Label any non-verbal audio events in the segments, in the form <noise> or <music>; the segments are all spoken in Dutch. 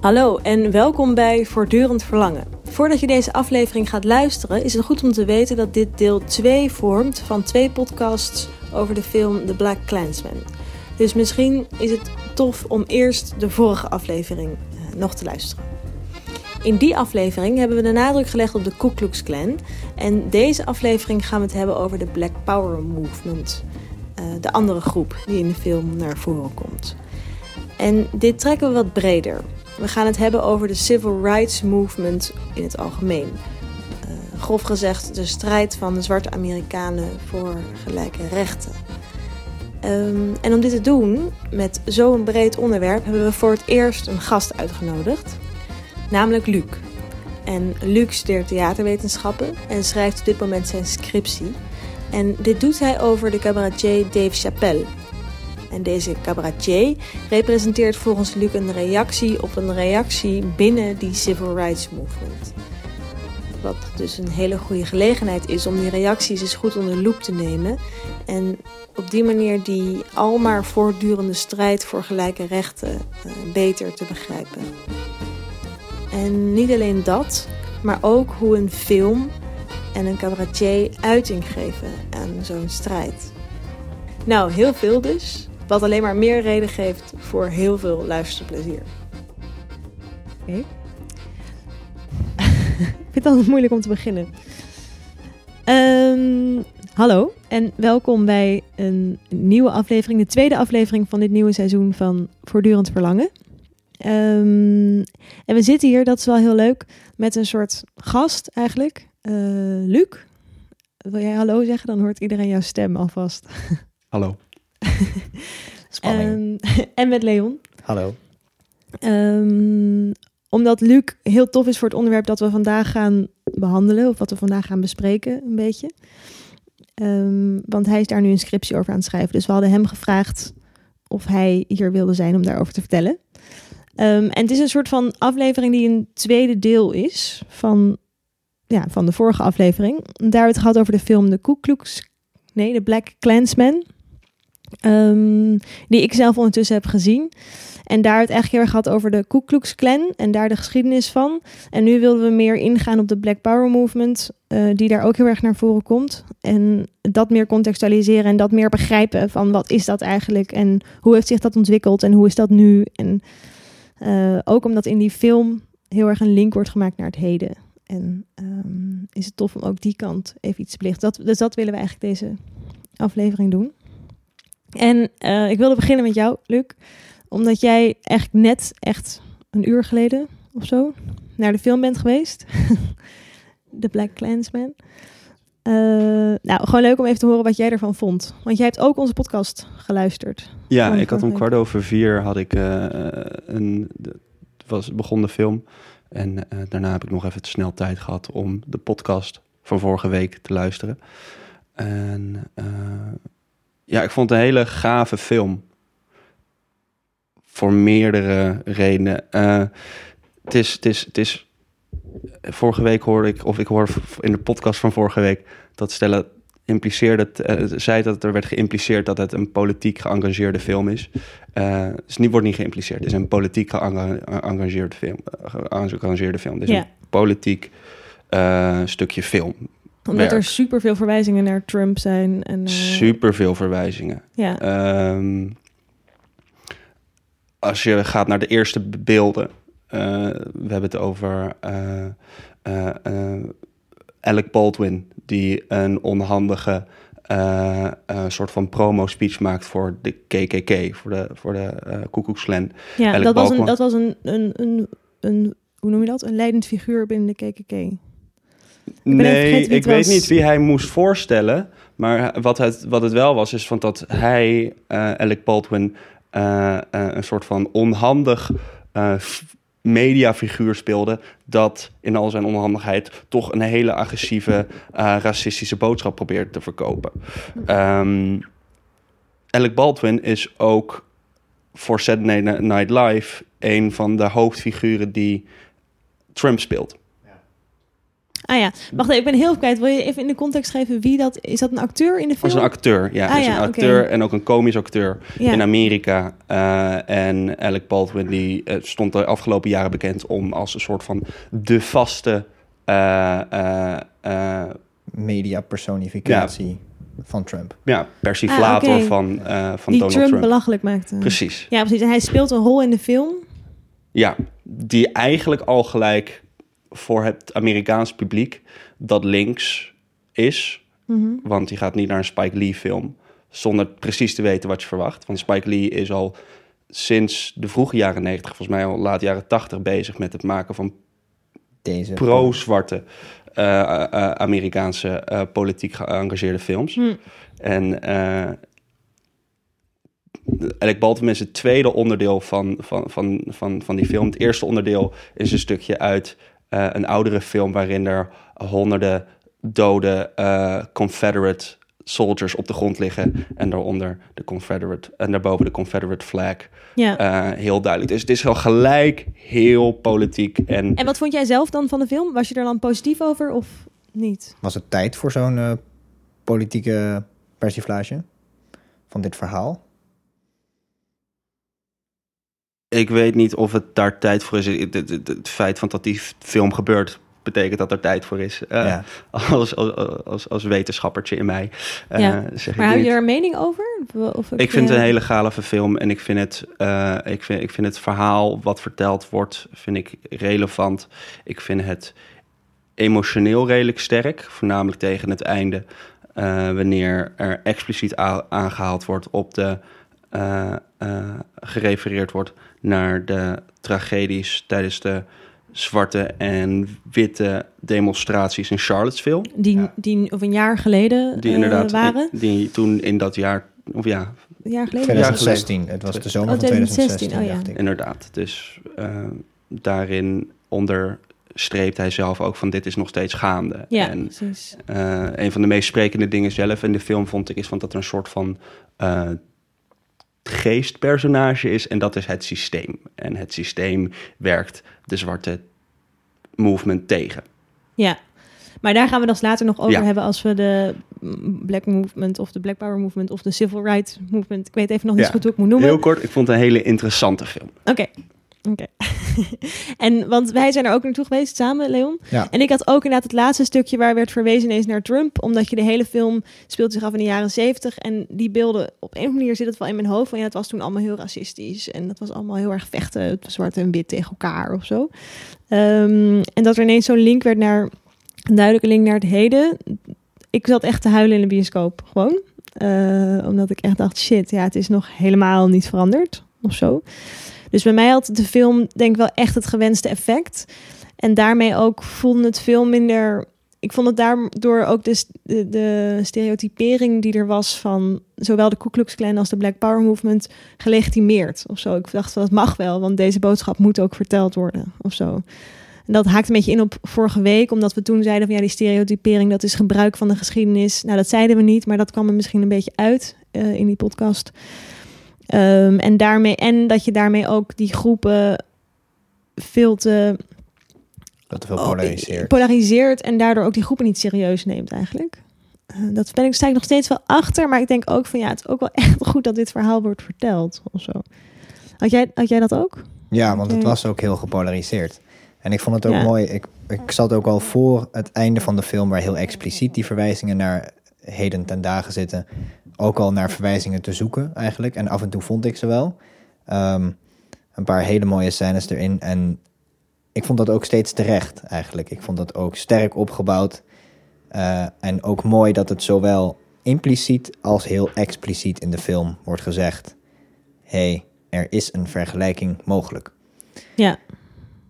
Hallo en welkom bij Voortdurend Verlangen. Voordat je deze aflevering gaat luisteren, is het goed om te weten dat dit deel 2 vormt van twee podcasts over de film The Black Clansman. Dus misschien is het tof om eerst de vorige aflevering eh, nog te luisteren. In die aflevering hebben we de nadruk gelegd op de Ku Klux Klan. En deze aflevering gaan we het hebben over de Black Power Movement. Uh, de andere groep die in de film naar voren komt. En dit trekken we wat breder. We gaan het hebben over de Civil Rights Movement in het algemeen. Uh, grof gezegd de strijd van de zwarte Amerikanen voor gelijke rechten. Um, en om dit te doen, met zo'n breed onderwerp, hebben we voor het eerst een gast uitgenodigd. Namelijk Luc. En Luc studeert theaterwetenschappen en schrijft op dit moment zijn scriptie. En dit doet hij over de cabaretier Dave Chappelle. En deze cabaretier representeert volgens Luc een reactie op een reactie binnen die Civil Rights Movement. Wat dus een hele goede gelegenheid is om die reacties eens goed onder loep te nemen. En op die manier die almaar voortdurende strijd voor gelijke rechten uh, beter te begrijpen. En niet alleen dat, maar ook hoe een film en een cabaretier uiting geven aan zo'n strijd. Nou, heel veel dus. Wat alleen maar meer reden geeft voor heel veel luisterplezier. Oké. Okay. <laughs> Ik vind het altijd moeilijk om te beginnen. Um, hallo en welkom bij een nieuwe aflevering, de tweede aflevering van dit nieuwe seizoen van Voortdurend Verlangen. Um, en we zitten hier, dat is wel heel leuk, met een soort gast eigenlijk. Uh, Luc, wil jij hallo zeggen? Dan hoort iedereen jouw stem alvast. <laughs> Hallo. <laughs> Spanning. Um, <laughs> en met Leon. Hallo. Um, omdat Luc heel tof is voor het onderwerp dat we vandaag gaan behandelen, of wat we vandaag gaan bespreken, een beetje. Um, want hij is daar nu een scriptie over aan het schrijven. Dus we hadden hem gevraagd of hij hier wilde zijn om daarover te vertellen. Um, en het is een soort van aflevering die een tweede deel is van, ja, van de vorige aflevering. Daar hebben we het gehad over de film De Ku Klux, nee, de Black Klansman. Um, die ik zelf ondertussen heb gezien. En daar het echt heel erg gehad over de Ku Klux Klan en daar de geschiedenis van. En nu wilden we meer ingaan op de Black Power Movement, uh, die daar ook heel erg naar voren komt. En dat meer contextualiseren en dat meer begrijpen van wat is dat eigenlijk en hoe heeft zich dat ontwikkeld en hoe is dat nu. En uh, ook omdat in die film heel erg een link wordt gemaakt naar het heden. En um, is het tof om ook die kant even iets te belichten. Dat, dus dat willen we eigenlijk deze aflevering doen. En uh, ik wilde beginnen met jou, Luc. Omdat jij echt net, echt een uur geleden of zo, naar de film bent geweest. <laughs> The Black Clansman. Uh, nou, gewoon leuk om even te horen wat jij ervan vond. Want jij hebt ook onze podcast geluisterd. Ja, ik had om kwart over vier had ik uh, een, was, begon de film. En uh, daarna heb ik nog even te snel tijd gehad om de podcast van vorige week te luisteren. En ja, ik vond het een hele gave film. Voor meerdere redenen. Uh, het, is, het, is, het is. Vorige week hoorde ik, of ik hoorde in de podcast van vorige week, dat Stella impliceerde, uh, zei dat er werd geïmpliceerd dat het een politiek geëngageerde film is. Uh, dus niet wordt niet geïmpliceerd. Het is een politiek geëngageerde film. Geëngageerde film. Dus yeah. een politiek stukje film omdat werk. er superveel verwijzingen naar Trump zijn. En, uh... Superveel verwijzingen. Ja. Um, als je gaat naar de eerste beelden. Uh, we hebben het over uh, Alec Baldwin, die een onhandige soort van promo-speech maakt voor de KKK, voor de, voor de Ku Klux Klan. Ja, dat was, een, dat was een, een, een, een, hoe noem je dat? Een leidend figuur binnen de KKK. Ik nee, ik weet niet wie hij moest voorstellen. Maar wat het, wat het wel was, is van dat hij, uh, Alec Baldwin, uh, uh, een soort van onhandig mediafiguur speelde. Dat in al zijn onhandigheid toch een hele agressieve, racistische boodschap probeerde te verkopen. Um, Alec Baldwin is ook voor Saturday Night Live een van de hoofdfiguren die Trump speelt. Ah ja, wacht even, ik ben heel kwijt. Wil je even in de context geven wie dat... Is dat een acteur in de film? Als een acteur, ja. Ah, is ja, een acteur en ook een komisch acteur Ja. in Amerika. Eh, en Alec Baldwin die, eh, stond de afgelopen jaren bekend om als een soort van de vaste... eh, eh, eh, Media-personificatie van Trump. ja, persiflator Ah, van, eh, van die Donald Trump, Trump. belachelijk maakte. Precies. Ja, precies. En hij speelt een rol in de film. Ja, die eigenlijk al gelijk voor het Amerikaans publiek dat links is. Mhm. Want die gaat niet naar een Spike Lee film zonder precies te weten wat je verwacht. Want Spike Lee is al sinds de vroege jaren 90, volgens mij al laat jaren 80 bezig met het maken van Deze. pro-zwarte eh, eh, eh, Amerikaanse eh, politiek geëngageerde films. Hm. En eh Alec Baldwin is het tweede onderdeel van, van, van, van, van die film. Het eerste onderdeel is een stukje uit eh, een oudere film... waarin er honderden dode eh, Confederate soldiers op de grond liggen... en daaronder de Confederate... en daarboven de Confederate flag. Ja. Eh, heel duidelijk. Dus het is al gelijk heel politiek en... En wat vond jij zelf dan van de film? Was je er dan positief over of niet? Was het tijd voor zo'n politieke persiflage van dit verhaal? Ik weet niet of het daar tijd voor is. Het, het, het- het feit van dat die film gebeurt, betekent dat er tijd voor is. Eh, Ja. als, als, als, als wetenschappertje in mij. eh, Ja. zeg Maar ik heb je er een mening over? Of- Ik vind het een hele gave film en ik vind het, eh, ik vind, ik vind het verhaal wat verteld wordt, vind ik relevant. Ik vind het emotioneel redelijk sterk, voornamelijk tegen het einde, eh, wanneer er expliciet aangehaald wordt op de, eh, eh, gerefereerd wordt naar de tragedies tijdens de zwarte en witte demonstraties in Charlottesville. Die, Ja. die of een jaar geleden Die eh, inderdaad waren. die toen in dat jaar, of ja, Een jaar geleden? 2016. Het was de zomer Oh, van 2016, 2016, oh ja. dacht ik. Inderdaad. Dus eh, daarin onderstreept hij zelf ook van dit is nog steeds gaande. Ja, En precies. eh, een van de meest sprekende dingen zelf in de film vond ik is van dat er een soort van eh, geestpersonage is en dat is het systeem. En het systeem werkt de zwarte movement tegen. Ja. Maar daar gaan we dat later nog over Ja. hebben als we de Black Movement of de Black Power Movement of de Civil Rights Movement. Ik weet even nog niet Ja. goed hoe ik moet noemen. Heel kort, ik vond het een hele interessante film. Oké. Oké. <laughs> en want wij zijn er ook naartoe geweest samen, Leon. Ja. En ik had ook inderdaad het laatste stukje waar werd verwezen ineens naar Trump. Omdat je de hele film speelt zich af in de jaren zeventig. En die beelden, op een manier zit het wel in mijn hoofd. Van ja, het was toen allemaal heel racistisch. En dat was allemaal heel erg vechten. Het was zwart en wit tegen elkaar of zo. Ehm, en dat er ineens zo'n link werd naar, een duidelijke link naar het heden. Ik zat echt te huilen in de bioscoop, gewoon. Eh, omdat ik echt dacht, shit, ja, het is nog helemaal niet veranderd of zo. Dus bij mij had de film denk ik wel echt het gewenste effect. En daarmee ook voelde het veel minder... Ik vond het daardoor ook de, de, de stereotypering die er was van zowel de Ku Klux Klan als de Black Power Movement gelegitimeerd of zo. Ik dacht, dat mag wel, want deze boodschap moet ook verteld worden of zo. En dat haakt een beetje in op vorige week, omdat we toen zeiden van ja, die stereotypering, dat is gebruik van de geschiedenis. Nou, dat zeiden we niet, maar dat kwam er misschien een beetje uit eh, in die podcast. Ehm, en, daarmee, en dat je daarmee ook die groepen veel te Dat te veel oh, polariseert. polariseert en daardoor ook die groepen niet serieus neemt eigenlijk. Eh, dat ben ik, sta ik nog steeds wel achter, maar ik denk ook van ja, het is ook wel <laughs> echt goed dat dit verhaal wordt verteld of zo. Had jij, had jij dat ook? Ja, want het Oké. was ook heel gepolariseerd. En ik vond het ook Ja. mooi. Ik, ik zat ook al voor het einde van de film, waar heel expliciet die verwijzingen naar heden ten dagen zitten, ook al naar verwijzingen te zoeken eigenlijk. En af en toe vond ik ze wel. Ehm, een paar hele mooie scènes erin. En ik vond dat ook steeds terecht eigenlijk. Ik vond dat ook sterk opgebouwd. Eh, en ook mooi dat het zowel impliciet als heel expliciet in de film wordt gezegd: hey, er is een vergelijking mogelijk. Ja,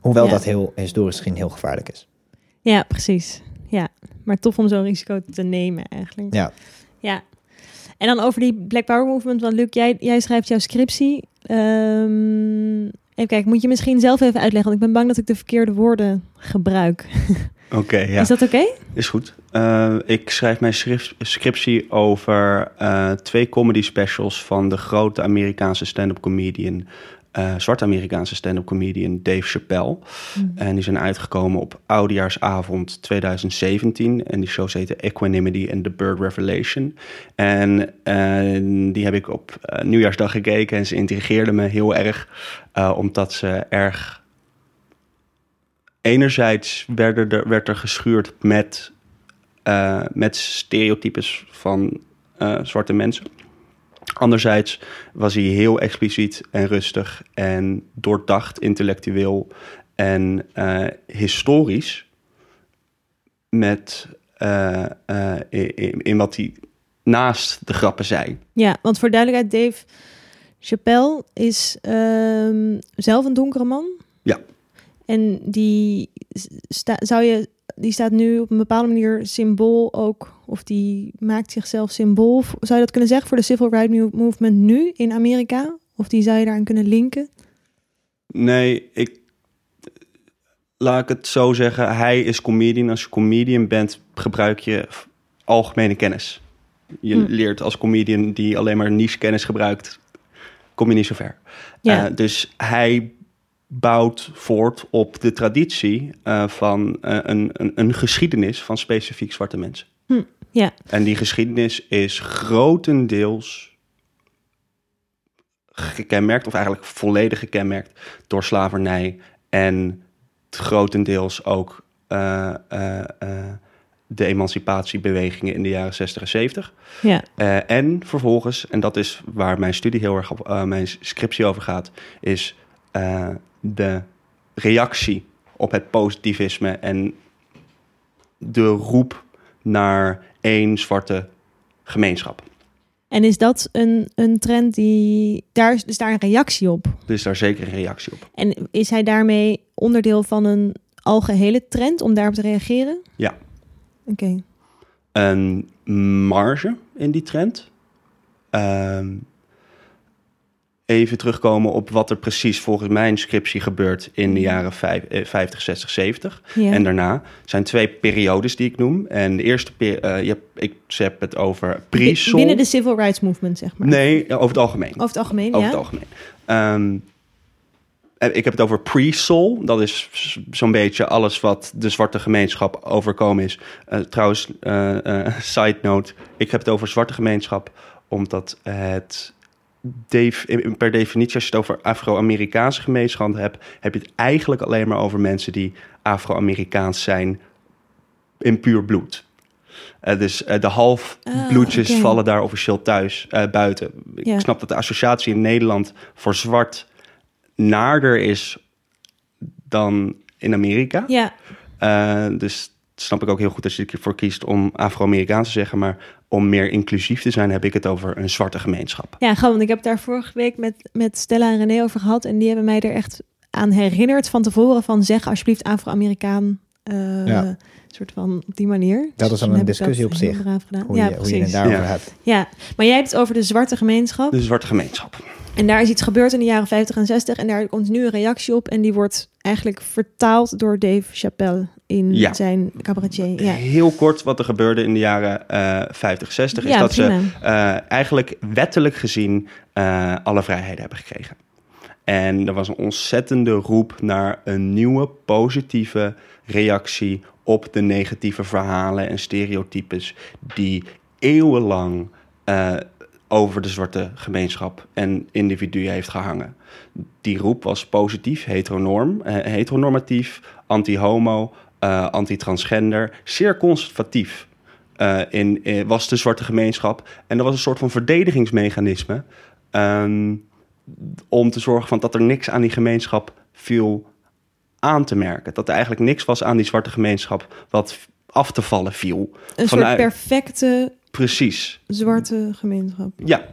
Hoewel Ja. dat heel historisch gezien heel gevaarlijk is. ja precies. Ja, maar tof om zo'n risico te nemen eigenlijk. Ja, Ja. En dan over die Black Power Movement, want Luc, jij, jij schrijft jouw scriptie. Ehm, even kijken, moet je misschien zelf even uitleggen, want ik ben bang dat ik de verkeerde woorden gebruik. <laughs> Oké, ja. Is dat oké? Is goed. Eh, ik schrijf mijn schrift, scriptie over eh, twee comedy specials van de grote Amerikaanse stand-up comedian eh, zwarte Amerikaanse stand-up comedian Dave Chappelle. Hmm. En die zijn uitgekomen op Oudejaarsavond 2017. En die shows heten Equanimity and the Bird Revelation. En eh, die heb ik op eh, nieuwjaarsdag gekeken en ze intrigeerden me heel erg. eh, omdat ze erg... Enerzijds werden er, werd er geschuurd met, eh, met stereotypes van eh, zwarte mensen. Anderzijds was hij heel expliciet en rustig en doordacht intellectueel en eh, historisch met eh, eh, in, in wat hij naast de grappen zei. Ja, want voor duidelijkheid, Dave Chappelle is ehm, zelf een donkere man. Ja. En die, sta, zou je, die staat nu op een bepaalde manier symbool ook, of die maakt zichzelf symbool. Zou je dat kunnen zeggen voor de Civil Rights Mo- Movement nu in Amerika? Of die zou je daaraan kunnen linken? Nee, ik laat ik het zo zeggen. Hij is comedian. Als je comedian bent, gebruik je algemene kennis. Je Hm. leert als comedian die alleen maar niche kennis gebruikt, kom je niet zo ver. Ja. Eh, dus hij bouwt voort op de traditie eh, van eh, een, een, een geschiedenis van specifiek zwarte mensen. Hm, ja. En die geschiedenis is grotendeels gekenmerkt, of eigenlijk volledig gekenmerkt door slavernij en grotendeels ook eh, eh, eh, de emancipatiebewegingen in de jaren 60 en 70. Ja, en vervolgens, en dat is waar mijn studie heel erg op, mijn scriptie over gaat, is de reactie op het positivisme en de roep naar één zwarte gemeenschap. en is dat een, een trend die, daar is, is daar een reactie op? Dus daar zeker een reactie op. En is hij daarmee onderdeel van een algehele trend om daarop te reageren? Ja. Oké. Een marge in die trend. Ehm, even terugkomen op wat er precies volgens mijn scriptie gebeurt in de jaren vijf- eh, 50, 60, 70. Ja. En daarna zijn twee periodes die ik noem. En de eerste, eh, je hebt, ik heb het over pre-sol. Binnen de civil rights movement, zeg maar. Nee, over het algemeen. Over het algemeen, Over ja. het algemeen. Ehm, eh, ik heb het over pre-sol. Dat is zo'n beetje alles wat de zwarte gemeenschap overkomen is. Eh, trouwens, <laughs> side note. Ik heb het over zwarte gemeenschap omdat het... per definitie, als je het over Afro-Amerikaanse gemeenschap hebt... heb je het eigenlijk alleen maar over mensen die Afro-Amerikaans zijn in puur bloed. Eh, dus eh, de halfbloedjes Ah, vallen daar officieel thuis, eh, buiten. Ik snap dat de associatie in Nederland voor zwart naarder is dan in Amerika. Ja, dus snap ik ook heel goed dat je ervoor kiest om Afro-Amerikaans te zeggen. Maar om meer inclusief te zijn, heb ik het over een zwarte gemeenschap. ja gewoon, want ik heb het daar vorige week met, met Stella en René over gehad. En die hebben mij er echt aan herinnerd van tevoren van zeg alsjeblieft Afro-Amerikaan. eh, Ja. soort van op die manier. Dat Dus is al toen een discussie op zich. Hoe, ja, je, hoe je het precies. daarover Ja. hebt. Ja, maar jij hebt het over de zwarte gemeenschap. De zwarte gemeenschap. En daar is iets gebeurd in de jaren 50 en 60. En daar komt nu een reactie op. En die wordt eigenlijk vertaald door Dave Chappelle in Ja. zijn cabaretier. Ja, Heel kort wat er gebeurde in de jaren eh 50, 60... is dat prima. ze eh, eigenlijk wettelijk gezien eh, alle vrijheden hebben gekregen. En er was een ontzettende roep naar een nieuwe positieve reactie op de negatieve verhalen en stereotypes die eeuwenlang eh, over de zwarte gemeenschap en individuen heeft gehangen. Die roep was positief, heteronorm, eh, heteronormatief, anti-homo, eh, anti-transgender, zeer conservatief. eh, in, was de zwarte gemeenschap. En er was een soort van verdedigingsmechanisme. ehm, om te zorgen van dat er niks aan die gemeenschap viel aan te merken. Dat er eigenlijk niks was aan die zwarte gemeenschap wat af te vallen viel. een Vanuit- soort perfecte Precies, zwarte gemeenschap. ja.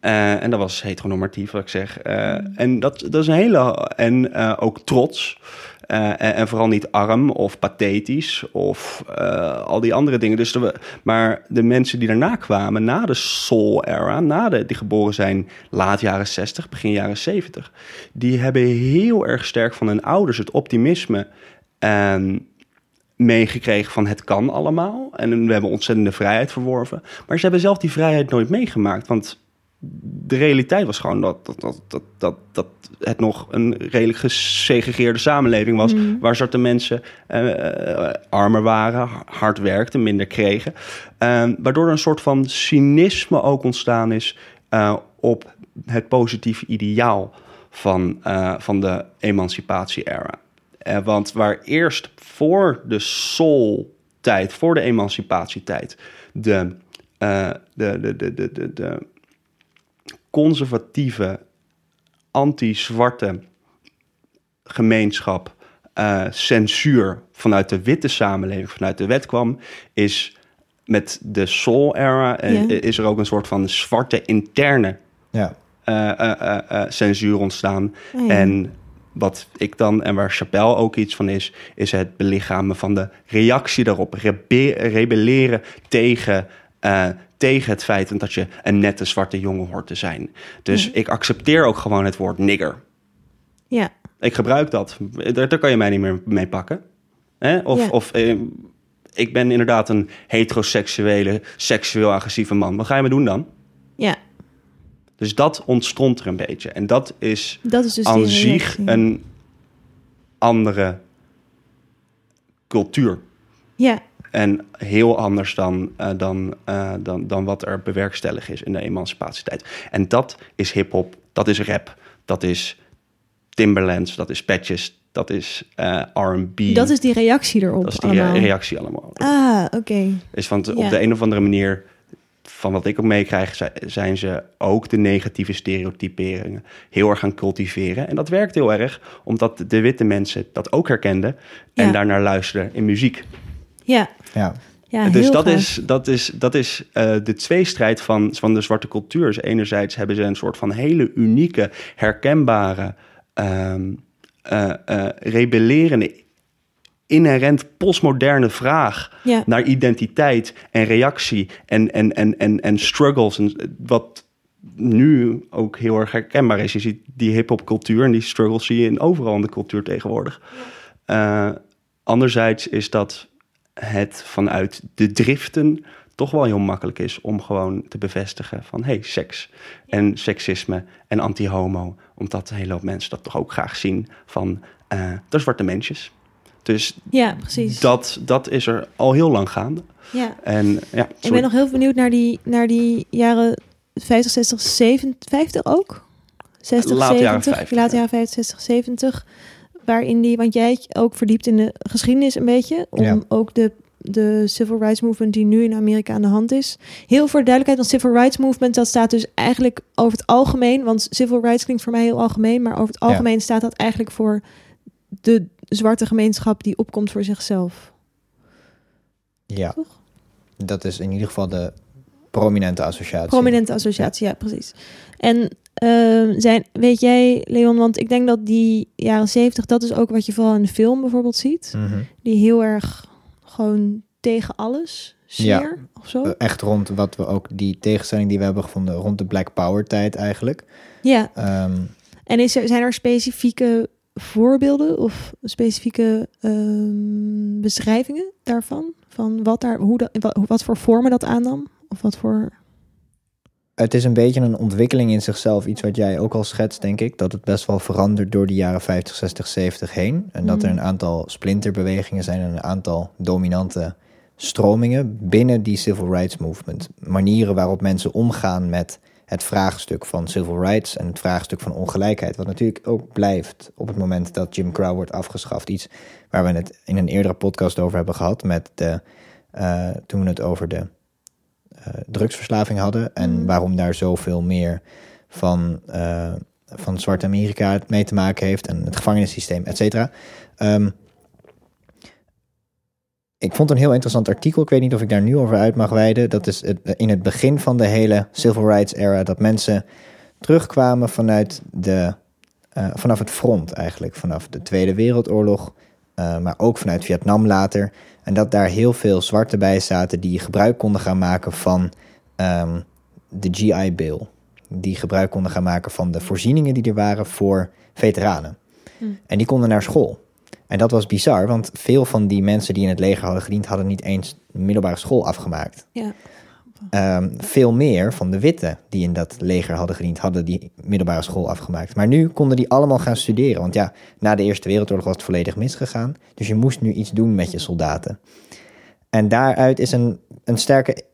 Eh, en dat was heteronormatief, wat ik zeg. Eh, En dat, dat is een hele... En eh, ook trots. En, en vooral niet arm of pathetisch of al die andere dingen. Dus de, maar de mensen die daarna kwamen, na de soul-era... na de, die geboren zijn laat jaren 60, begin jaren 70... die hebben heel erg sterk van hun ouders het optimisme... en meegekregen van het kan allemaal. En we hebben ontzettende vrijheid verworven. Maar ze hebben zelf die vrijheid nooit meegemaakt. Want de realiteit was gewoon dat, dat, dat, dat, dat, dat het nog een redelijk gesegregeerde samenleving was. Mm. Waar zwarte mensen eh, eh, armer waren, hard werkten, minder kregen. Ehm, waardoor er een soort van cynisme ook ontstaan is eh, op het positieve ideaal van, eh, van de emancipatie-era. Eh, want waar eerst voor de soul-tijd, voor de emancipatietijd, de, eh, de, de, de, de, de, de conservatieve, anti-zwarte gemeenschap eh, censuur vanuit de witte samenleving, vanuit de wet kwam, is met de soul-era eh, Ja. is er ook een soort van zwarte interne Ja, eh, eh, eh, eh, censuur ontstaan. Oh ja. En wat ik dan, en waar Chappelle ook iets van is, is het belichamen van de reactie daarop. Rebe rebelleren tegen, eh, tegen het feit dat je een nette zwarte jongen hoort te zijn. Dus ik accepteer ook gewoon het woord nigger. Ja, Ik gebruik dat. Daar, daar kan je mij niet meer mee pakken. Hè? Of, Ja. of eh, ik ben inderdaad een heteroseksuele, seksueel agressieve man. Wat ga je me doen dan? ja. Dus dat ontstond er een beetje. En dat is Dat is dus aan zich een andere cultuur. Ja, En heel anders dan, eh, dan, eh, dan, dan wat er bewerkstellig is in de emancipatietijd. En dat is hip-hop, dat is rap, dat is Timberlands, dat is Patches, dat is eh, RB. dat is die reactie erop Dat is die allemaal. reactie allemaal. Ah, oké. Is want Ja. op de een of andere manier, van wat ik ook meekrijg, zi- zijn ze ook de negatieve stereotyperingen heel erg gaan cultiveren. En dat werkt heel erg, omdat de witte mensen dat ook herkenden en Ja. daarnaar luisterden in muziek. Ja, ja. ja dus heel dat is, dat is, dat is eh, de tweestrijd van, van de zwarte cultuur. Dus enerzijds hebben ze een soort van hele unieke, herkenbare, ehm eh, eh, rebellerende, inherent postmoderne vraag Ja. naar identiteit en reactie en, en, en, en, en struggles. En wat nu ook heel erg herkenbaar is. Je ziet die hip-hop cultuur en die struggles zie je in overal in de cultuur tegenwoordig. Eh, anderzijds is dat het vanuit de driften toch wel heel makkelijk is om gewoon te bevestigen van hey, seks en seksisme en anti-homo. Omdat een hele hoop mensen dat toch ook graag zien van eh de zwarte mensjes. Dus Ja, precies. dat, dat is er al heel lang gaande. Ja. En ja, Ik ben nog heel benieuwd naar die, naar die jaren 50, 60, 70, 50 ook? 60, Late jaren 70, 50, late ja. jaren 50, 60, 70. Waarin die, want jij ook verdiept in de geschiedenis een beetje. Om Ja. ook de, de civil rights movement die nu in Amerika aan de hand is. Heel voor de duidelijkheid, want civil rights movement, dat staat dus eigenlijk over het algemeen. Want civil rights klinkt voor mij heel algemeen. Maar over het Ja. algemeen staat dat eigenlijk voor de zwarte gemeenschap die opkomt voor zichzelf. ja. Toch? Dat is in ieder geval de prominente associatie. Prominente associatie, ja, precies. En ehm, zijn, weet jij, Leon, want ik denk dat die jaren zeventig, dat is ook wat je vooral in de film bijvoorbeeld ziet. Mhm. Die heel erg gewoon tegen alles sfeer of zo. Eh, Echt rond wat we ook, die tegenstelling die we hebben gevonden rond de Black Power tijd eigenlijk. ja, Ehm, en is er, zijn er specifieke voorbeelden of specifieke ehm, beschrijvingen daarvan? Van wat, daar, hoe dat, wat, wat voor vormen dat aannam? Of wat voor... het is een beetje een ontwikkeling in zichzelf. Iets wat jij ook al schetst, denk ik. Dat het best wel verandert door de jaren 50, 60, 70 heen. En dat er Mhm. een aantal splinterbewegingen zijn en een aantal dominante stromingen binnen die civil rights movement. Manieren waarop mensen omgaan met het vraagstuk van civil rights en het vraagstuk van ongelijkheid. Wat natuurlijk ook blijft op het moment dat Jim Crow wordt afgeschaft. Iets waar we het in een eerdere podcast over hebben gehad. Met de, eh, toen we het over de eh, drugsverslaving hadden. En Mhm. waarom daar zoveel meer van, eh, van Zwart-Amerika mee te maken heeft. En het gevangenissysteem, et cetera. Ehm, ik vond een heel interessant artikel. Ik weet niet of ik daar nu over uit mag wijden. Dat is het, in het begin van de hele civil rights era. Dat mensen terugkwamen vanuit de, eh, vanaf het front eigenlijk. Vanaf de Tweede Wereldoorlog. eh, maar ook vanuit Vietnam later. En dat daar heel veel zwarten bij zaten die gebruik konden gaan maken van ehm, de GI Bill. Die gebruik konden gaan maken van de voorzieningen die er waren voor veteranen. Hm. En die konden naar school. En dat was bizar, want veel van die mensen die in het leger hadden gediend, hadden niet eens een middelbare school afgemaakt. Ja. ehm, veel meer van de witte die in dat leger hadden gediend, hadden die middelbare school afgemaakt. Maar nu konden die allemaal gaan studeren. Want ja, na de Eerste Wereldoorlog was het volledig misgegaan. Dus je moest nu iets doen met je soldaten. En daaruit is een, een sterke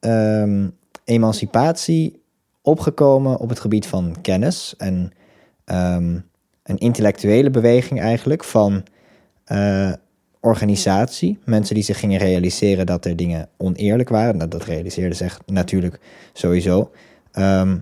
ehm, emancipatie opgekomen op het gebied van kennis en ehm, een intellectuele beweging eigenlijk van eh, organisatie. Mensen die zich gingen realiseren dat er dingen oneerlijk waren. Nou, dat realiseerden zich natuurlijk sowieso. Ehm,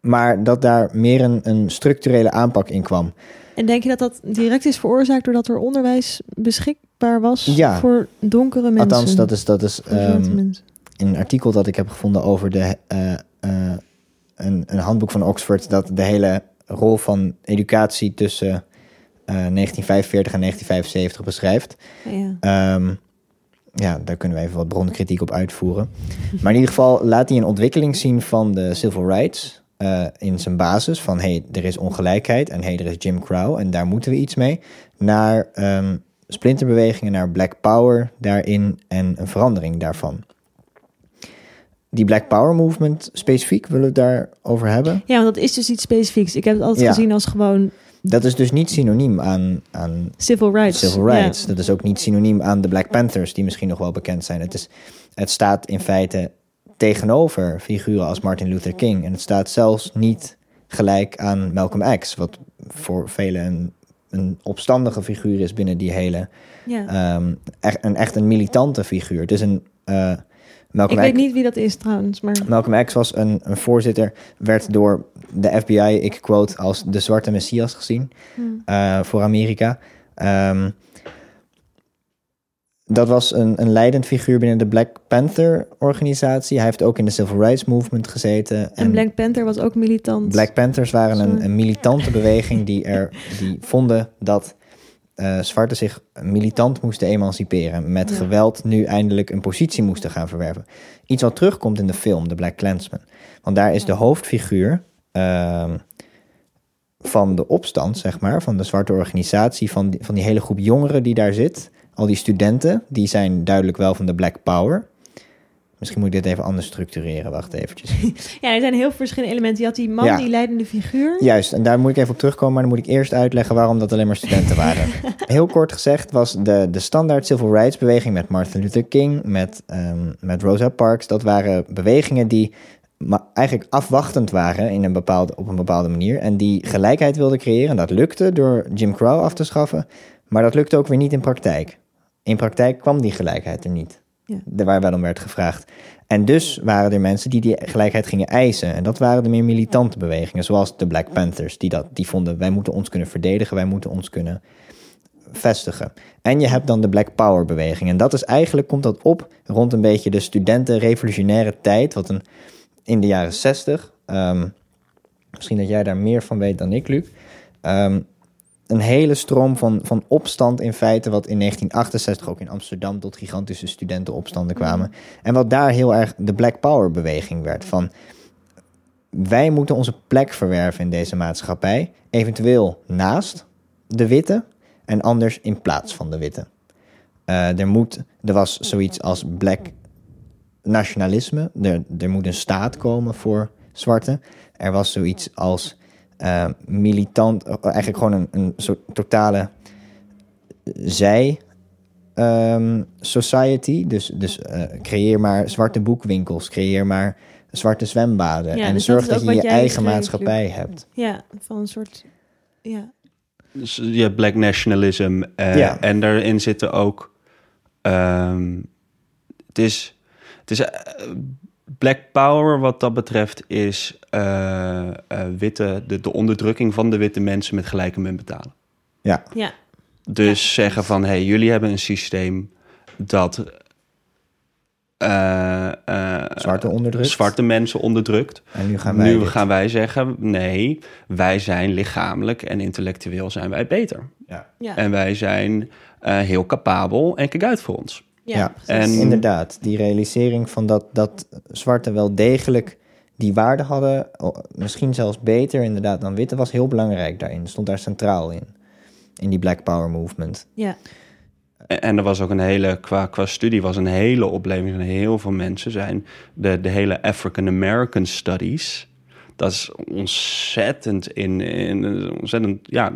maar dat daar meer een, een structurele aanpak in kwam. En denk je dat dat direct is veroorzaakt doordat er onderwijs beschikbaar was Ja. voor donkere mensen? Althans, dat is, dat is ehm, een artikel dat ik heb gevonden over de, eh, eh, een, een handboek van Oxford dat de hele rol van educatie tussen eh, 1945 en 1975 beschrijft. Ja. Ehm, ja, daar kunnen we even wat bronkritiek op uitvoeren. Maar in ieder geval laat hij een ontwikkeling zien van de civil rights eh, in zijn basis. Van hey, er is ongelijkheid en hey, er is Jim Crow en daar moeten we iets mee. Naar ehm, splinterbewegingen, naar Black Power daarin en een verandering daarvan. Die Black Power movement specifiek, willen we het daarover hebben? ja, want dat is dus iets specifieks. Ik heb het altijd Ja. gezien als gewoon Dat is dus niet synoniem aan, aan civil rights. Civil Ja. rights. Dat is ook niet synoniem aan de Black Panthers, die misschien nog wel bekend zijn. Het, is, het staat in feite tegenover figuren als Martin Luther King. En het staat zelfs niet gelijk aan Malcolm X, wat voor velen een, een opstandige figuur is binnen die hele. Ja. ehm, echt, een, echt een militante figuur. Het is een. Ik weet niet wie dat is trouwens, maar Malcolm X was een, een voorzitter, werd door de FBI, ik quote, als de zwarte messias gezien Hmm. eh, voor Amerika. Ehm, dat was een, een leidend figuur binnen de Black Panther organisatie. Hij heeft ook in de Civil Rights Movement gezeten. en Black Panther was ook militant. Black Panthers waren een, een militante beweging die, er, die vonden dat eh zwarten zich militant moesten emanciperen. Met Ja. geweld nu eindelijk een positie moesten gaan verwerven. Iets wat terugkomt in de film, The Black Klansman. Want daar is de hoofdfiguur ehm, van de opstand, zeg maar, van de zwarte organisatie, van die, van die hele groep jongeren die daar zit. Al die studenten, die zijn duidelijk wel van de Black Power. Misschien moet ik dit even anders structureren. Wacht eventjes. <laughs> Ja, er zijn heel veel verschillende elementen. Je had die man, Ja. die leidende figuur. Juist, en daar moet ik even op terugkomen, maar dan moet ik eerst uitleggen waarom dat alleen maar studenten waren. <laughs> Heel kort gezegd was de, de standaard civil rights beweging met Martin Luther King, met, ehm, met Rosa Parks, dat waren bewegingen die ma- eigenlijk afwachtend waren in een bepaalde, op een bepaalde manier en die gelijkheid wilden creëren. En dat lukte door Jim Crow af te schaffen, maar dat lukte ook weer niet in praktijk. In praktijk kwam die gelijkheid er niet, Ja. waar wel om werd gevraagd. En dus waren er mensen die die gelijkheid gingen eisen. En dat waren de meer militante bewegingen, zoals de Black Panthers, die, dat, die vonden wij moeten ons kunnen verdedigen, wij moeten ons kunnen vestigen. En je hebt dan de Black Power beweging. En dat is eigenlijk, komt dat op rond een beetje de studentenrevolutionaire tijd, wat een, in de jaren 60. ehm, misschien dat jij daar meer van weet dan ik, Luc. Ehm, een hele stroom van, van opstand in feite, wat in 1968 ook in Amsterdam tot gigantische studentenopstanden kwamen. En wat daar heel erg de Black Power beweging werd. Van wij moeten onze plek verwerven in deze maatschappij. Eventueel naast de witte en anders in plaats van de witte. Eh, er, moet, er was zoiets als black nationalisme. Er, er moet een staat komen voor zwarte. Er was zoiets als eh, militant, eh, eigenlijk gewoon een, een soort totale zij ehm, society. Dus, dus eh, creëer maar zwarte boekwinkels, creëer maar zwarte zwembaden. Ja, en dus zorg dat je je jij eigen maatschappij hebt. Ja, van een soort... Ja. Dus je hebt black nationalism. Ja. En daarin zitten ook... ehm, het is... Het is black power wat dat betreft is eh, eh, witte, de, de onderdrukking van de witte mensen met gelijke munt betalen. Ja, Ja. Dus zeggen van, hey, jullie hebben een systeem dat eh, eh, zwarte onderdrukt. zwarte mensen onderdrukt. En nu gaan wij nu gaan wij zeggen, nee, wij zijn lichamelijk en intellectueel zijn wij beter. Ja. Ja. En wij zijn eh, heel capabel en kijk uit voor ons. Ja, en- Inderdaad, die realisering van dat, dat zwarte wel degelijk die waarde hadden, misschien zelfs beter inderdaad dan witte, was heel belangrijk daarin. Stond daar centraal in. In die Black Power movement. Ja. en er was ook een hele, qua, qua studie was een hele opleving van heel veel mensen zijn de, de hele African American Studies. Dat is ontzettend in, in ontzettend, ja,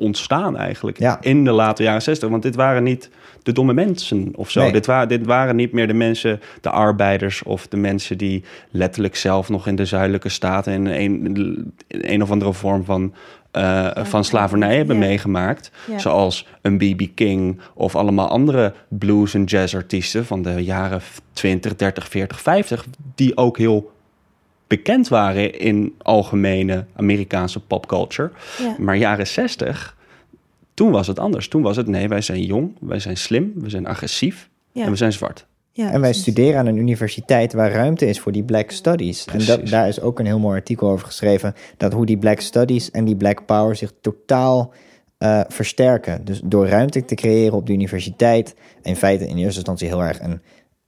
ontstaan eigenlijk Ja. in de late jaren 60. Want dit waren niet de domme mensen of zo. Nee. Dit, waren, dit waren niet meer de mensen, de arbeiders of de mensen die letterlijk zelf nog in de zuidelijke staten in een, in een of andere vorm van, eh, van slavernij hebben Ja. meegemaakt. Ja. Zoals een B.B. King of allemaal andere blues- en jazzartiesten van de jaren 20, 30, 40, 50, die ook heel bekend waren in algemene Amerikaanse popculture. Ja. Maar jaren 60, toen was het anders. Toen was het nee, wij zijn jong, wij zijn slim, we zijn agressief Ja. en we zijn zwart. Ja, En wij precies. studeren aan een universiteit waar ruimte is voor die Black Studies. En dat, daar is ook een heel mooi artikel over geschreven. Dat hoe die Black Studies en die Black Power zich totaal eh, versterken. Dus door ruimte te creëren op de universiteit. In feite in eerste instantie heel erg een,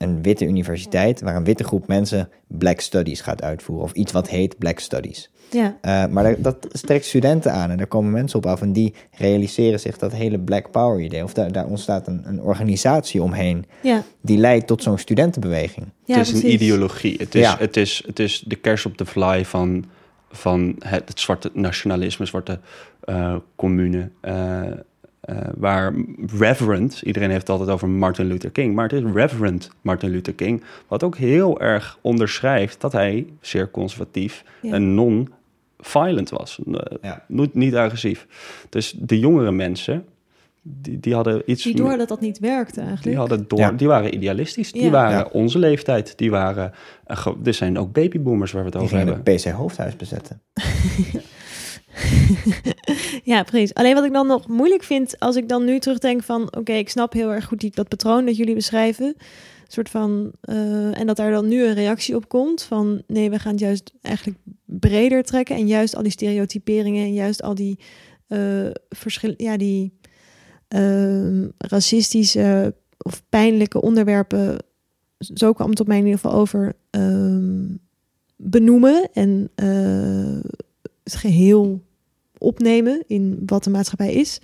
een witte universiteit. Waar een witte groep mensen Black Studies gaat uitvoeren. Of iets wat heet Black Studies. Ja. Eh, maar dat, dat trekt studenten aan en daar komen mensen op af en die realiseren zich dat hele Black Power idee. Of daar, daar ontstaat een, een organisatie omheen Ja. die leidt tot zo'n studentenbeweging. Ja, het is een ideologie. Het is, Ja. het, is, het is de kers op de fly van, van het, het zwarte nationalisme, zwarte eh, commune. eh, eh, waar Reverend, iedereen heeft het altijd over Martin Luther King, maar het is Reverend Martin Luther King, wat ook heel erg onderschrijft dat hij zeer conservatief Ja. en non-violent was. Eh, Ja. niet, niet agressief. Dus de jongere mensen, die, die hadden iets... Die door dat dat niet werkte eigenlijk. Die hadden door, Ja. die waren idealistisch. Die Ja. waren Ja. onze leeftijd. Die waren, uh, er zijn ook babyboomers waar we het Die over hebben. het PC Hoofdhuis bezetten. <laughs> <laughs> Ja, precies. Alleen wat ik dan nog moeilijk vind, als ik dan nu terugdenk van... oké, ik snap heel erg goed die, dat patroon dat jullie beschrijven. Een soort van... eh, en dat daar dan nu een reactie op komt van... nee, we gaan het juist eigenlijk breder trekken... en juist al die stereotyperingen en juist al die eh verschil, ja, die ehm, racistische of pijnlijke onderwerpen... zo kwam het op mij in ieder geval over... ehm, benoemen en eh, het geheel opnemen in wat de maatschappij is.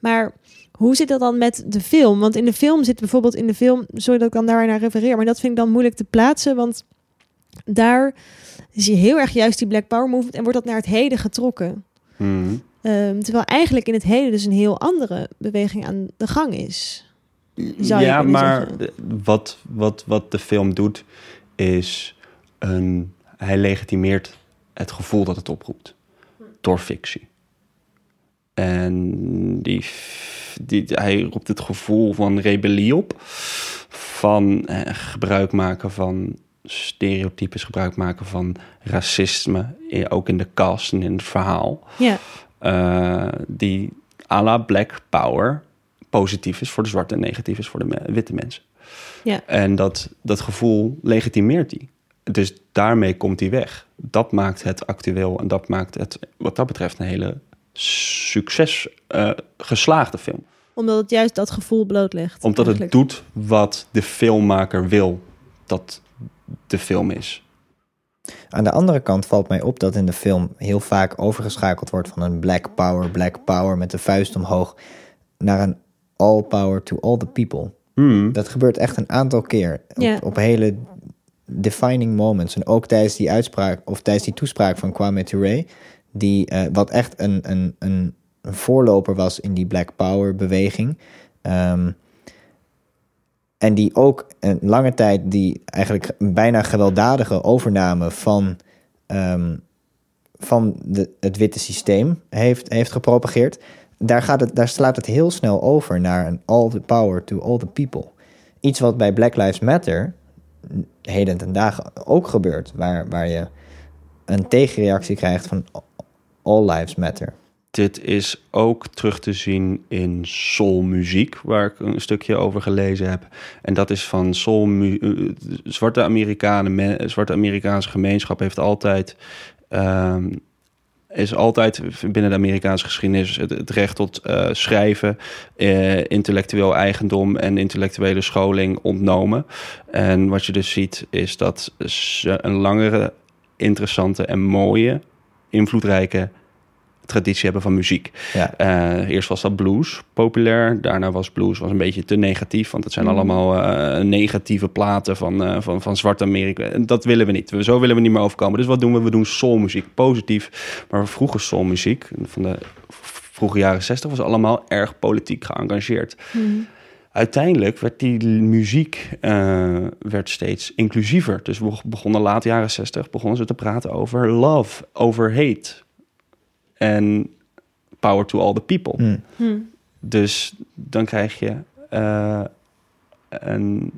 Maar hoe zit dat dan met de film? Want in de film zit bijvoorbeeld in de film, sorry dat ik dan daar naar refereer, maar dat vind ik dan moeilijk te plaatsen, want daar zie je heel erg juist die Black Power movement en wordt dat naar het heden getrokken. Mhm. Ehm, terwijl eigenlijk in het heden dus een heel andere beweging aan de gang is. Zou ja, maar zeggen. wat, wat, wat de film doet, is een, hij legitimeert het gevoel dat het oproept door fictie. En die, die, hij roept het gevoel van rebellie op, van eh, gebruik maken van stereotypes, gebruik maken van racisme, ook in de cast en in het verhaal Ja, eh, die à la Black Power positief is voor de zwarte en negatief is voor de me- witte mensen. Ja. En dat, dat gevoel legitimeert hij. Dus daarmee komt hij weg. Dat maakt het actueel en dat maakt het wat dat betreft een hele succes eh, geslaagde film. omdat het juist dat gevoel blootlegt. Omdat het doet wat de filmmaker wil dat de film is. Aan de andere kant valt mij op dat in de film heel vaak overgeschakeld wordt van een black power, black power met de vuist omhoog naar een all power to all the people. Hmm. Dat gebeurt echt een aantal keer op hele defining moments. En ook tijdens die uitspraak of tijdens die toespraak van Kwame Ture, die eh, wat echt een, een, een, voorloper was in die Black Power beweging. Ehm, en die ook een lange tijd die eigenlijk bijna gewelddadige overname van, ehm, van de, het witte systeem heeft, heeft gepropageerd. Daar, gaat het, daar slaat het heel snel over naar een all the power to all the people. Iets wat bij Black Lives Matter heden ten dagen ook gebeurt. Waar, waar je een tegenreactie krijgt van all lives matter. Dit is ook terug te zien in soulmuziek, waar ik een stukje over gelezen heb. En dat is van soul. zwarte, Amerikanen, me- zwarte Amerikaanse gemeenschap heeft altijd. ehm, is altijd binnen de Amerikaanse geschiedenis het, recht tot eh, schrijven, eh, intellectueel eigendom en intellectuele scholing ontnomen. En wat je dus ziet is dat ze een langere, interessante en mooie, invloedrijke traditie hebben van muziek. Ja. Eh, eerst was dat blues populair. Daarna was blues was een beetje te negatief. Want het zijn Mhm. allemaal eh, negatieve platen van, eh, van, van Zwart Amerika. En dat willen we niet. We- Zo willen we niet meer overkomen. Dus wat doen we? We doen soulmuziek. Positief. Maar vroeger soulmuziek van de vroege jaren 60 was allemaal erg politiek geëngageerd. Mhm. Uiteindelijk werd die muziek werd steeds inclusiever. Dus we begonnen laat jaren 60 begonnen ze te praten over love, over hate. En power to all the people. Hm. Hm. Dus dan krijg je eh, een,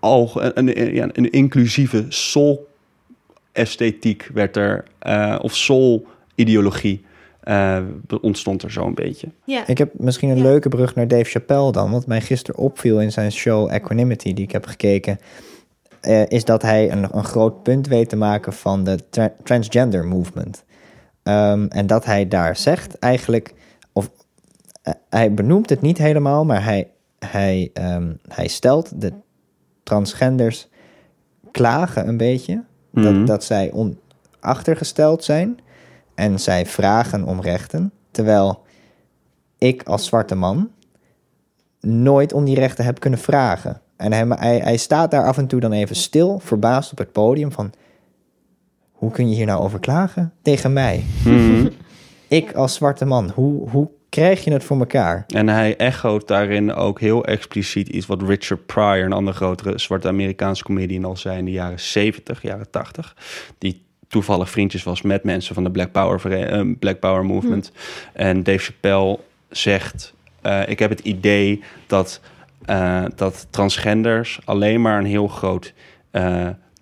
alge- een, een, ja, een inclusieve soul-esthetiek werd er, eh, of soul-ideologie eh, ontstond er zo'n beetje. Ja. Ik heb misschien een Ja. leuke brug naar Dave Chappelle dan. Wat mij gisteren opviel in zijn show Equanimity, die ik heb gekeken, eh, is dat hij een, een groot punt weet te maken van de tra- transgender movement. Ehm, en dat hij daar zegt eigenlijk, of eh, hij benoemt het niet helemaal, maar hij, hij, ehm, hij stelt de transgenders klagen een beetje. Mhm. Dat, dat zij on, achtergesteld zijn en zij vragen om rechten. Terwijl ik als zwarte man nooit om die rechten heb kunnen vragen. En hij, hij, hij staat daar af en toe dan even stil, verbaasd op het podium van... Hoe kun je hier nou over klagen? Tegen mij. Mhm. <laughs> Ik als zwarte man, hoe, hoe krijg je het voor elkaar? En hij echoot daarin ook heel expliciet iets wat Richard Pryor, een andere grotere zwarte Amerikaanse comedian, al zei in de jaren 70, jaren 80. Die toevallig vriendjes was met mensen van de Black Power, eh, Black Power Movement. En Dave Chappelle zegt: eh, Ik heb het idee dat, eh, dat transgenders alleen maar een heel groot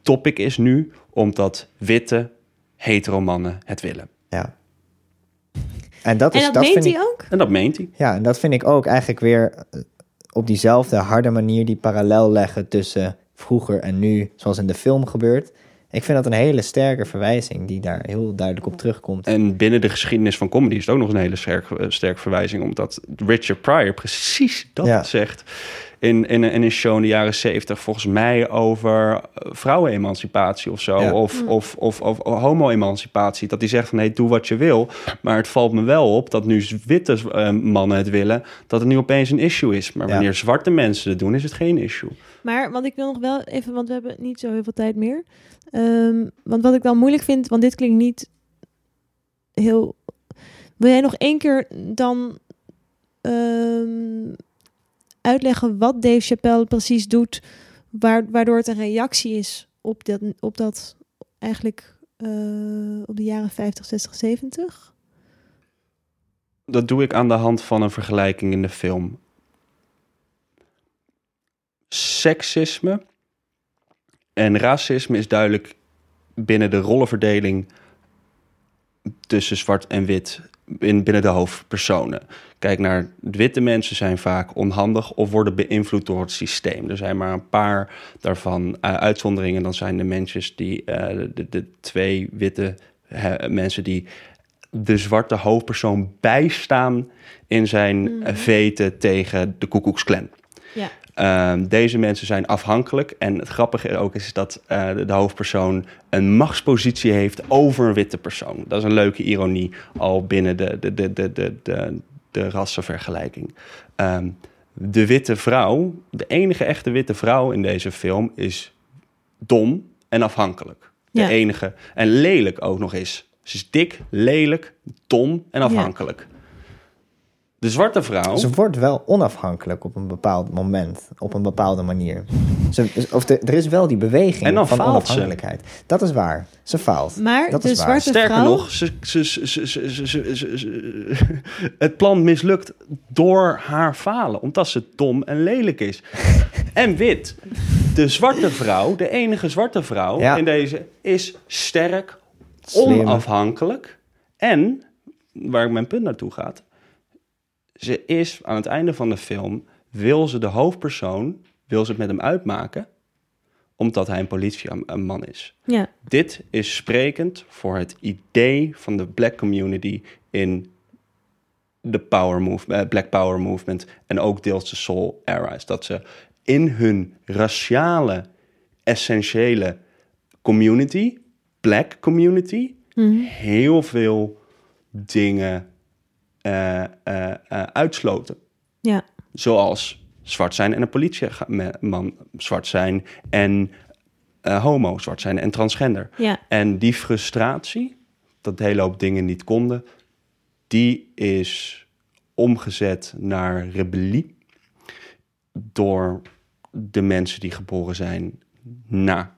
topic is nu, omdat witte hetero mannen het willen. Ja. En dat, is, En dat, meent vind hij ik, ook? En dat meent hij. Ja, en dat vind ik ook eigenlijk weer eh, op diezelfde harde manier die parallel leggen tussen vroeger en nu, zoals in de film gebeurt. Ik vind dat een hele sterke verwijzing die daar heel duidelijk op terugkomt. En binnen de geschiedenis van comedy is het ook nog een hele sterk, eh, sterke verwijzing, omdat Richard Pryor precies dat Ja. zegt in, in, een- in een show in de jaren zeventig, volgens mij over eh, vrouwenemancipatie of zo, Ja. of, of, of, of, homo-emancipatie. Dat hij zegt van, nee, doe wat je wil, maar het valt me wel op dat nu witte eh, mannen het willen, dat het nu opeens een issue is. Maar Ja. wanneer zwarte mensen het doen, is het geen issue. Maar, want ik wil nog wel even, want we hebben niet zo heel veel tijd meer. Ehm, want wat ik dan moeilijk vind, want dit klinkt niet heel... Wil jij nog één keer dan ehm, uitleggen wat Dave Chappelle precies doet, waar, waardoor het een reactie is op dat, op dat eigenlijk eh, op de jaren 50, 60, 70? Dat doe ik aan de hand van een vergelijking in de film. Seksisme en racisme is duidelijk binnen de rollenverdeling tussen zwart en wit in, binnen de hoofdpersonen. Kijk naar witte mensen zijn vaak onhandig of worden beïnvloed door het systeem. Er zijn maar een paar daarvan eh, uitzonderingen. Dan zijn de mensen die eh, de, de twee witte mensen die de zwarte hoofdpersoon bijstaan in zijn Mhm. eh, veten tegen de Ku Klux Klan. Ja. Ehm, deze mensen zijn afhankelijk. En het grappige ook is dat eh, de, hoofdpersoon een machtspositie heeft over een witte persoon. Dat is een leuke ironie al binnen de, de, de, de, de, de, de rassenvergelijking. Ehm, de witte vrouw, de enige echte witte vrouw in deze film, is dom en afhankelijk. De Ja. enige. En lelijk ook nog eens. Ze is dik, lelijk, dom en afhankelijk. De zwarte vrouw. Ze wordt wel onafhankelijk op een bepaald moment, op een bepaalde manier. Ze, of de- er is wel die beweging En dan van faalt ze. onafhankelijkheid. Dat is waar. Ze faalt. Maar Dat de is waar. zwarte Sterker vrouw... nog, ze- ze- <laughs> het plan mislukt door haar falen, omdat ze dom en lelijk is. <laughs> en wit. De zwarte vrouw, de enige zwarte vrouw Ja. in deze, is sterk, Slim. onafhankelijk. En, waar mijn punt naartoe gaat, ze is aan het einde van de film, wil ze de hoofdpersoon, wil ze het met hem uitmaken, omdat hij een politieman is. Ja, Dit is sprekend voor het idee van de black community in de power move, eh, Black Power movement en ook deels de Soul era. Is dat ze in hun raciale, essentiële community, black community, Mhm. heel veel dingen eh, eh, eh, uitsloten. Ja. Zoals zwart zijn en een politieman zwart zijn en homo zwart zijn en transgender. Ja. En die frustratie, dat een hele hoop dingen niet konden, die is omgezet naar rebellie door de mensen die geboren zijn na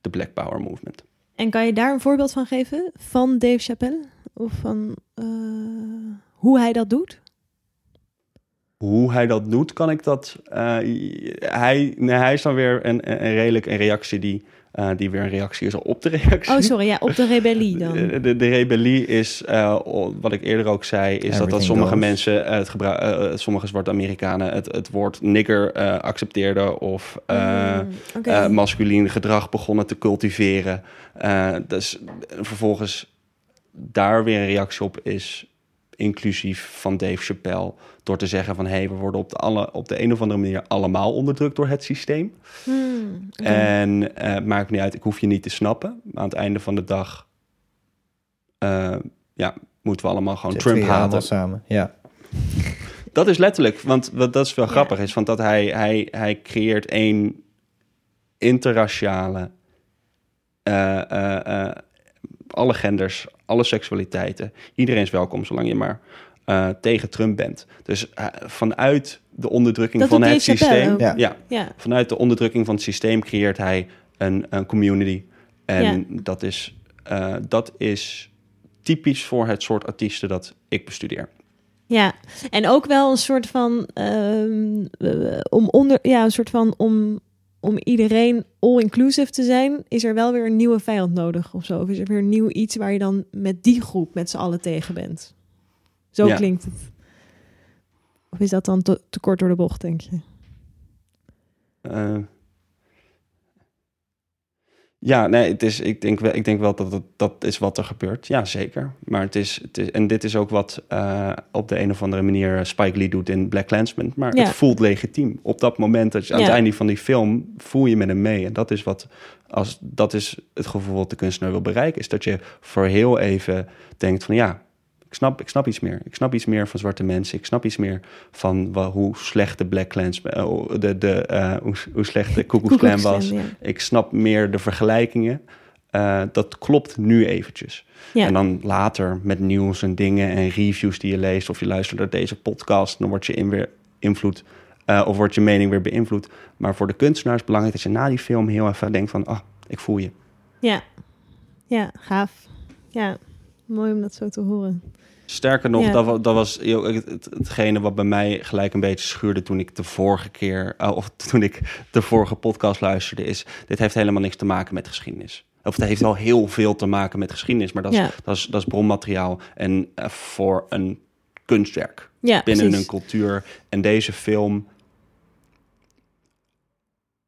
de Black Power Movement. En kan je daar een voorbeeld van geven? Van Dave Chappelle? Of van eh, hoe hij dat doet? Hoe hij dat doet, kan ik dat. eh, hij, nee, hij is dan weer een, een, een redelijk een reactie die, eh, die weer een reactie is op de reactie. Oh, sorry, ja, op de rebellie <laughs> dan. De, de, de rebellie is, eh, wat ik eerder ook zei, is dat, dat sommige goes. mensen, het gebruik, eh, sommige zwarte Amerikanen, het, het woord nigger eh, accepteerden of eh, Mm, oké. eh, masculien gedrag begonnen te cultiveren. Eh, dus vervolgens daar weer een reactie op is, inclusief van Dave Chappelle, door te zeggen van hé, hey, we worden op de, alle, op de een of andere manier allemaal onderdrukt door het systeem. Hmm. En eh, maakt niet uit, ik hoef je niet te snappen. Maar aan het einde van de dag eh, ja, moeten we allemaal gewoon Trump haten. samen. Ja. Dat is letterlijk, want wat dat is wel Ja. grappig, is van dat hij, hij, hij creëert één interraciale, eh, eh, eh, alle genders, alle seksualiteiten. Iedereen is welkom, zolang je maar eh, tegen Trump bent. Dus eh, vanuit de onderdrukking Dat van het systeem. Ja. ja, ja, vanuit de onderdrukking van het systeem creëert hij een, een community. En Ja. dat, is, eh, dat is typisch voor het soort artiesten dat ik bestudeer. ja. En ook wel een soort van ehm, eh, om onder, ja, een soort van om, om iedereen all-inclusive te zijn, is er wel weer een nieuwe vijand nodig of zo. Of is er weer een nieuw iets waar je dan met die groep met z'n allen tegen bent. Zo Ja. klinkt het. Of is dat dan te, te kort door de bocht, denk je? Eh, ja, nee, het is, ik, denk wel, ik denk wel dat het, dat is wat er gebeurt. Ja, zeker. Maar het is, het is en dit is ook wat eh, op de een of andere manier Spike Lee doet in Black Clansman. Maar Ja. het voelt legitiem. Op dat moment, dat je, aan Ja. het einde van die film, voel je met hem mee. En dat is, wat, als, dat is het gevoel wat de kunstenaar wil bereiken. Is dat je voor heel even denkt van ja, ik snap, ik snap iets meer. Ik snap iets meer van zwarte mensen. Ik snap iets meer van hoe slecht de Black Clansman, eh, de, de, eh, hoe, hoe slecht de <laughs> Ku Klux was. Ja. Ik snap meer de vergelijkingen. Eh, dat klopt nu eventjes. Ja. En dan later met nieuws en dingen en reviews die je leest... of je luistert naar deze podcast... dan word je in weer invloed... of wordt je mening weer beïnvloed. Maar voor de kunstenaar is het belangrijk dat je na die film heel even denkt van... ah, ik voel je. Ja, ja, gaaf. Ja, mooi om dat zo te horen. Sterker nog, Ja. dat, dat was hetgene wat bij mij gelijk een beetje schuurde toen ik de vorige keer, eh, of <laughs> toen ik de vorige podcast luisterde, is: dit heeft helemaal niks te maken met geschiedenis. Of het heeft wel heel veel te maken met geschiedenis, maar dat is, Ja. dat is, dat is bronmateriaal en eh, voor een kunstwerk Ja, binnen precies. een cultuur. En deze film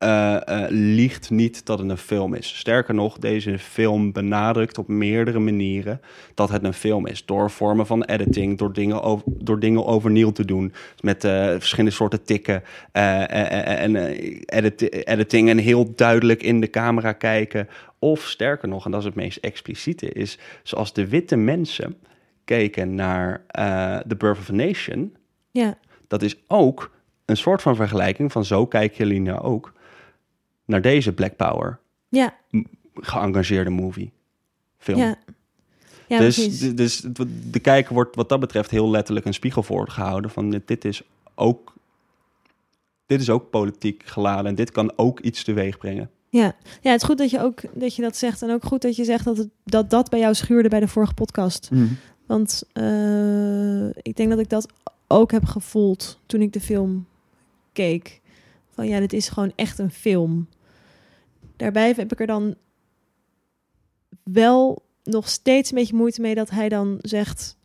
eh, liegt niet dat het een film is. Sterker nog, deze film benadrukt op meerdere manieren dat het een film is. Door vormen van editing, door dingen, over, door dingen overnieuw te doen. Met eh, verschillende soorten tikken en edit- editing en heel duidelijk in de camera kijken. Of sterker nog, en dat is het meest expliciete, is zoals de witte mensen keken naar The Birth of a Nation Ja, dat is ook een soort van vergelijking van zo kijken jullie nou ook naar deze Black Power ja, geëngageerde movie film. ja. Ja, dus, dus de, de kijker wordt wat dat betreft heel letterlijk een spiegel voorgehouden van dit, dit is ook dit is ook politiek geladen en dit kan ook iets teweeg brengen. Ja. ja, het is goed dat je ook dat je dat zegt. En ook goed dat je zegt dat het, dat, dat bij jou schuurde bij de vorige podcast. Want eh, ik denk dat ik dat ook heb gevoeld toen ik de film keek. Van ja, dit is gewoon echt een film. Daarbij heb ik er dan wel nog steeds een beetje moeite mee dat hij dan zegt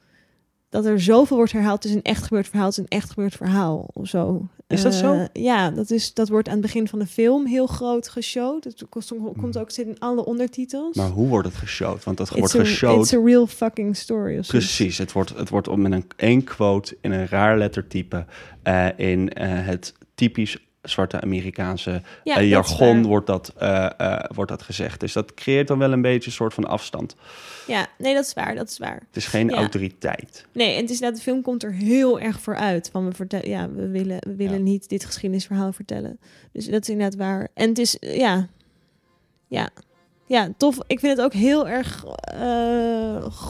dat er zoveel wordt herhaald. Het is een echt gebeurd verhaal, het is een echt gebeurd verhaal of zo. Is dat zo? Eh, ja, dat, is, dat wordt aan het begin van de film heel groot geshowd. Het komt, komt ook zit in alle ondertitels. Maar hoe wordt het geshowd? Want dat It's wordt a- geshowd It's a real fucking story. Precies, het wordt, het wordt met een één quote in een raar lettertype eh, in eh, het typisch zwarte Amerikaanse Ja, eh, jargon wordt dat, eh, eh, wordt dat gezegd. Dus dat creëert dan wel een beetje een soort van afstand. Ja, nee, dat is waar, dat is waar. Het is geen Ja. autoriteit. Nee, en het is dat de film komt er heel erg voor uit. Van we vertellen, ja, we willen, we willen Ja. niet dit geschiedenisverhaal vertellen. Dus dat is inderdaad waar. En het is, ja, ja, ja, tof. Ik vind het ook heel erg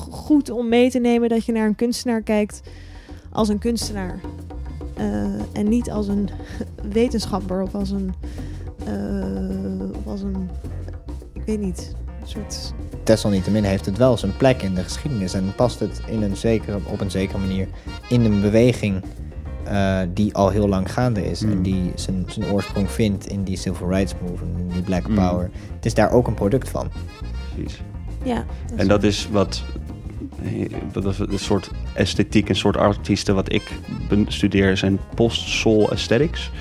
goed om mee te nemen dat je naar een kunstenaar kijkt als een kunstenaar. Eh, en niet als een <laughs> wetenschapper of als een, eh, of als een, ik weet niet, een soort Desalniettemin heeft het wel zijn plek in de geschiedenis en past het in een zekere, op een zekere manier in een beweging eh, die al heel lang gaande is en Mm. die zijn, zijn oorsprong vindt in die civil rights movement, in die black Mm. power. Het is daar ook een product van. Precies. Ja. En dat is wat. Dat is een soort esthetiek, een soort artiesten wat ik bestudeer, zijn post-soul aesthetics.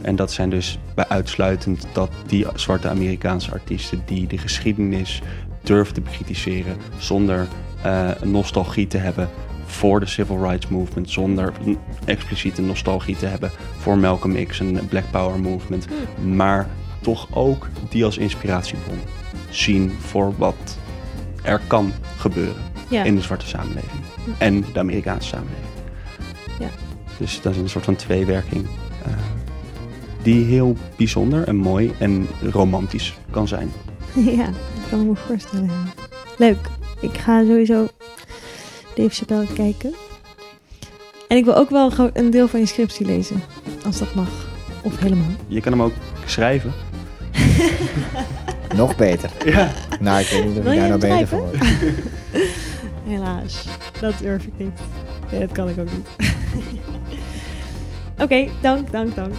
En dat zijn dus bij uitsluitend dat die zwarte Amerikaanse artiesten die de geschiedenis durven te bekritiseren zonder eh, nostalgie te hebben voor de civil rights movement, zonder expliciete nostalgie te hebben voor Malcolm X en Black Power movement, maar toch ook die als inspiratiebron zien voor wat er kan gebeuren ja. in de zwarte samenleving en de Amerikaanse samenleving. Ja. Dus dat is een soort van tweewerking eh, die heel bijzonder en mooi en romantisch kan zijn. <laughs> Ja, dat kan ik me voorstellen. Leuk. Ik ga sowieso Dave Chappelle kijken. En ik wil ook wel gewoon een deel van je scriptie lezen. Als dat mag. Of helemaal. Je kan hem ook schrijven. <laughs> Nog beter. Ja. Nou, ik weet niet of ik daar nou beter word. <laughs> Helaas. Dat durf ik niet. Nee, dat kan ik ook niet. <laughs> Oké, dank, dank, dank.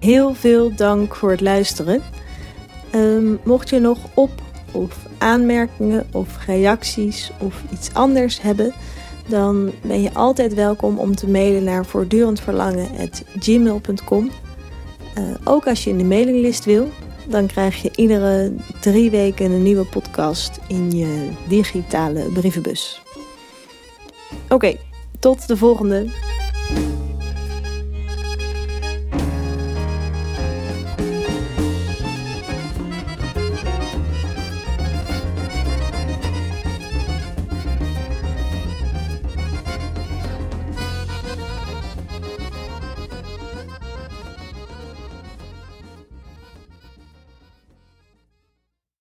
Heel veel dank voor het luisteren. Ehm, mocht je nog op- of aanmerkingen of reacties of iets anders hebben, dan ben je altijd welkom om te mailen naar voortdurendverlangen.gmail.com. Eh, ook als je in de mailinglist wil, dan krijg je iedere drie weken een nieuwe podcast in je digitale brievenbus. Oké, tot de volgende.